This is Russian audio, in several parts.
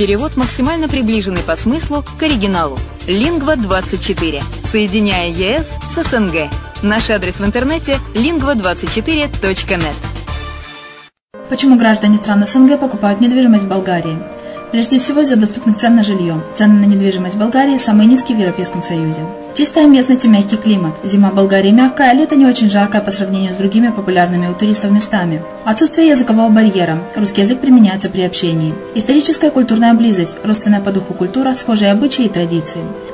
Перевод максимально приближенный по смыслу к оригиналу. Lingva24. Соединяя ЕС с СНГ. Наш адрес в интернете lingva24.net. Почему граждане стран СНГ покупают недвижимость в Болгарии? Прежде всего из-за доступных цен на жилье. Цены на недвижимость Болгарии самые низкие в Европейском Союзе. Чистая местность и мягкий климат. Зима в Болгарии мягкая, а лето не очень жаркое по сравнению с другими популярными у туристов местами. Отсутствие языкового барьера. Русский язык применяется при общении. Историческая и культурная близость. Родственная по духу культура, схожие обычаи и традиции.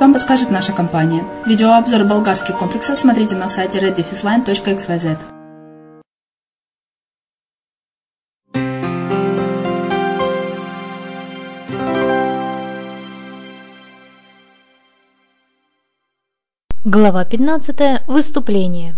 вам подскажет наша компания. Видеообзор болгарских комплексов смотрите на сайте reddefisline.xyz. Глава 15. Выступление.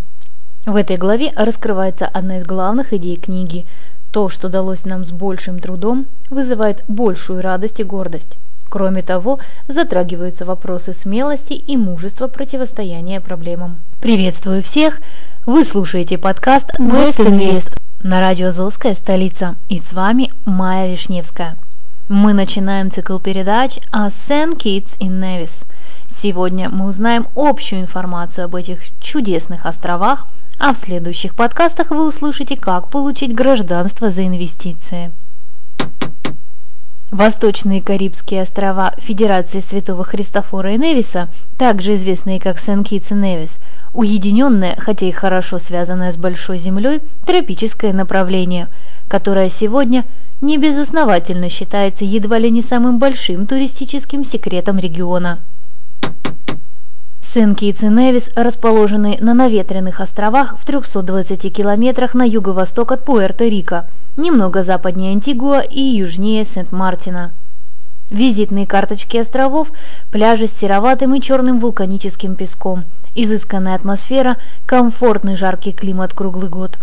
В этой главе раскрывается одна из главных идей книги То, что далось нам с большим трудом, вызывает большую радость и гордость. Кроме того, затрагиваются вопросы смелости и мужества противостояния проблемам. Приветствую всех! Вы слушаете подкаст West Invest на радио «Азовская столица» и с вами Майя Вишневская. Мы начинаем цикл передач о Сент-Китс и Невис. Сегодня мы узнаем общую информацию об этих чудесных островах, а в следующих подкастах вы услышите, как получить гражданство за инвестиции. Восточные Карибские острова Федерации Святого Христофора и Невиса, также известные как Сен-Китс и Невис, уединенное, хотя и хорошо связанное с Большой Землей, тропическое направление, которое сегодня небезосновательно считается едва ли не самым большим туристическим секретом региона. Сен-Китс и Невис расположены на наветренных островах в 320 километрах на юго-восток от Пуэрто-Рико – немного западнее Антигуа и южнее Сент-Мартина. Визитные карточки островов, пляжи с сероватым и черным вулканическим песком, изысканная атмосфера, комфортный жаркий климат круглый год.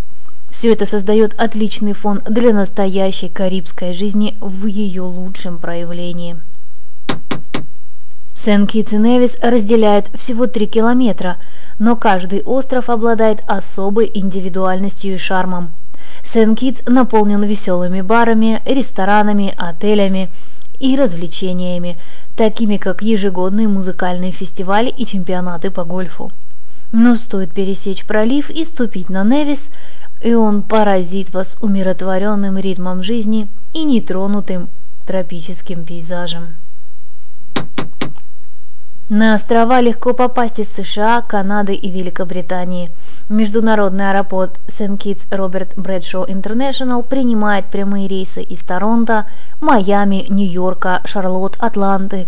Все это создает отличный фон для настоящей карибской жизни в ее лучшем проявлении. Сен-Китс и Невис разделяют всего 3 километра, но каждый остров обладает особой индивидуальностью и шармом – Сен-Китс наполнен веселыми барами, ресторанами, отелями и развлечениями, такими как ежегодные музыкальные фестивали и чемпионаты по гольфу. Но стоит пересечь пролив и ступить на Невис, и он поразит вас умиротворенным ритмом жизни и нетронутым тропическим пейзажем. На острова легко попасть из США, Канады и Великобритании. Международный аэропорт Сент-Китс Роберт Брэдшоу Интернешнл принимает прямые рейсы из Торонто, Майами, Нью-Йорка, Шарлотт, Атланты,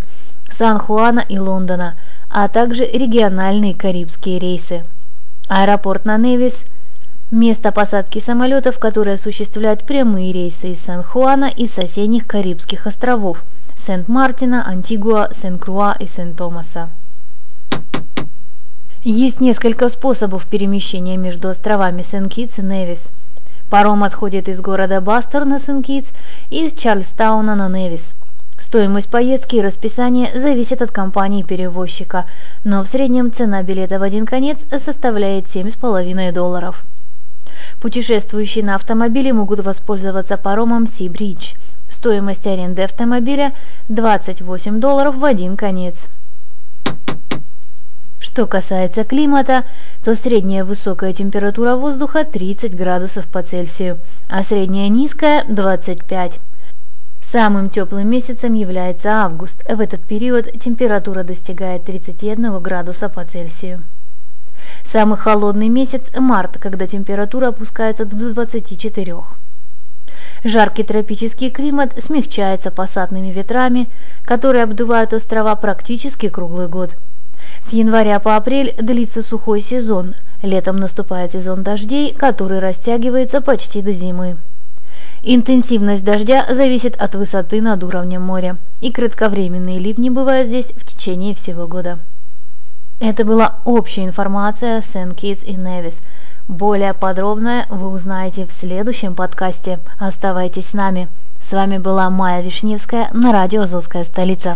Сан-Хуана и Лондона, а также региональные карибские рейсы. Аэропорт на Невис – место посадки самолетов, которые осуществляют прямые рейсы из Сан-Хуана и соседних Карибских островов – Сент-Мартина, Антигуа, Сен-Круа и Сент-Томаса. Есть несколько способов перемещения между островами Сент-Китс и Невис. Паром отходит из города Бастер на Сент-Китс и из Чарльстауна на Невис. Стоимость поездки и расписание зависит от компании-перевозчика, но в среднем цена билета в один конец составляет 7,5 долларов. Путешествующие на автомобиле могут воспользоваться паромом Sea Bridge – Стоимость аренды автомобиля 28 долларов в один конец. Что касается климата, то средняя высокая температура воздуха 30 градусов по Цельсию, а средняя низкая 25. Самым теплым месяцем является август. В этот период температура достигает 31 градуса по Цельсию. Самый холодный месяц – март, когда температура опускается до 24. Жаркий тропический климат смягчается пассатными ветрами, которые обдувают острова практически круглый год. С января по апрель длится сухой сезон, летом наступает сезон дождей, который растягивается почти до зимы. Интенсивность дождя зависит от высоты над уровнем моря, и кратковременные ливни бывают здесь в течение всего года. Это была общая информация Сент-Китс и Невис – более подробное вы узнаете в следующем подкасте. Оставайтесь с нами. С вами была Майя Вишневская на радио «Азовская столица».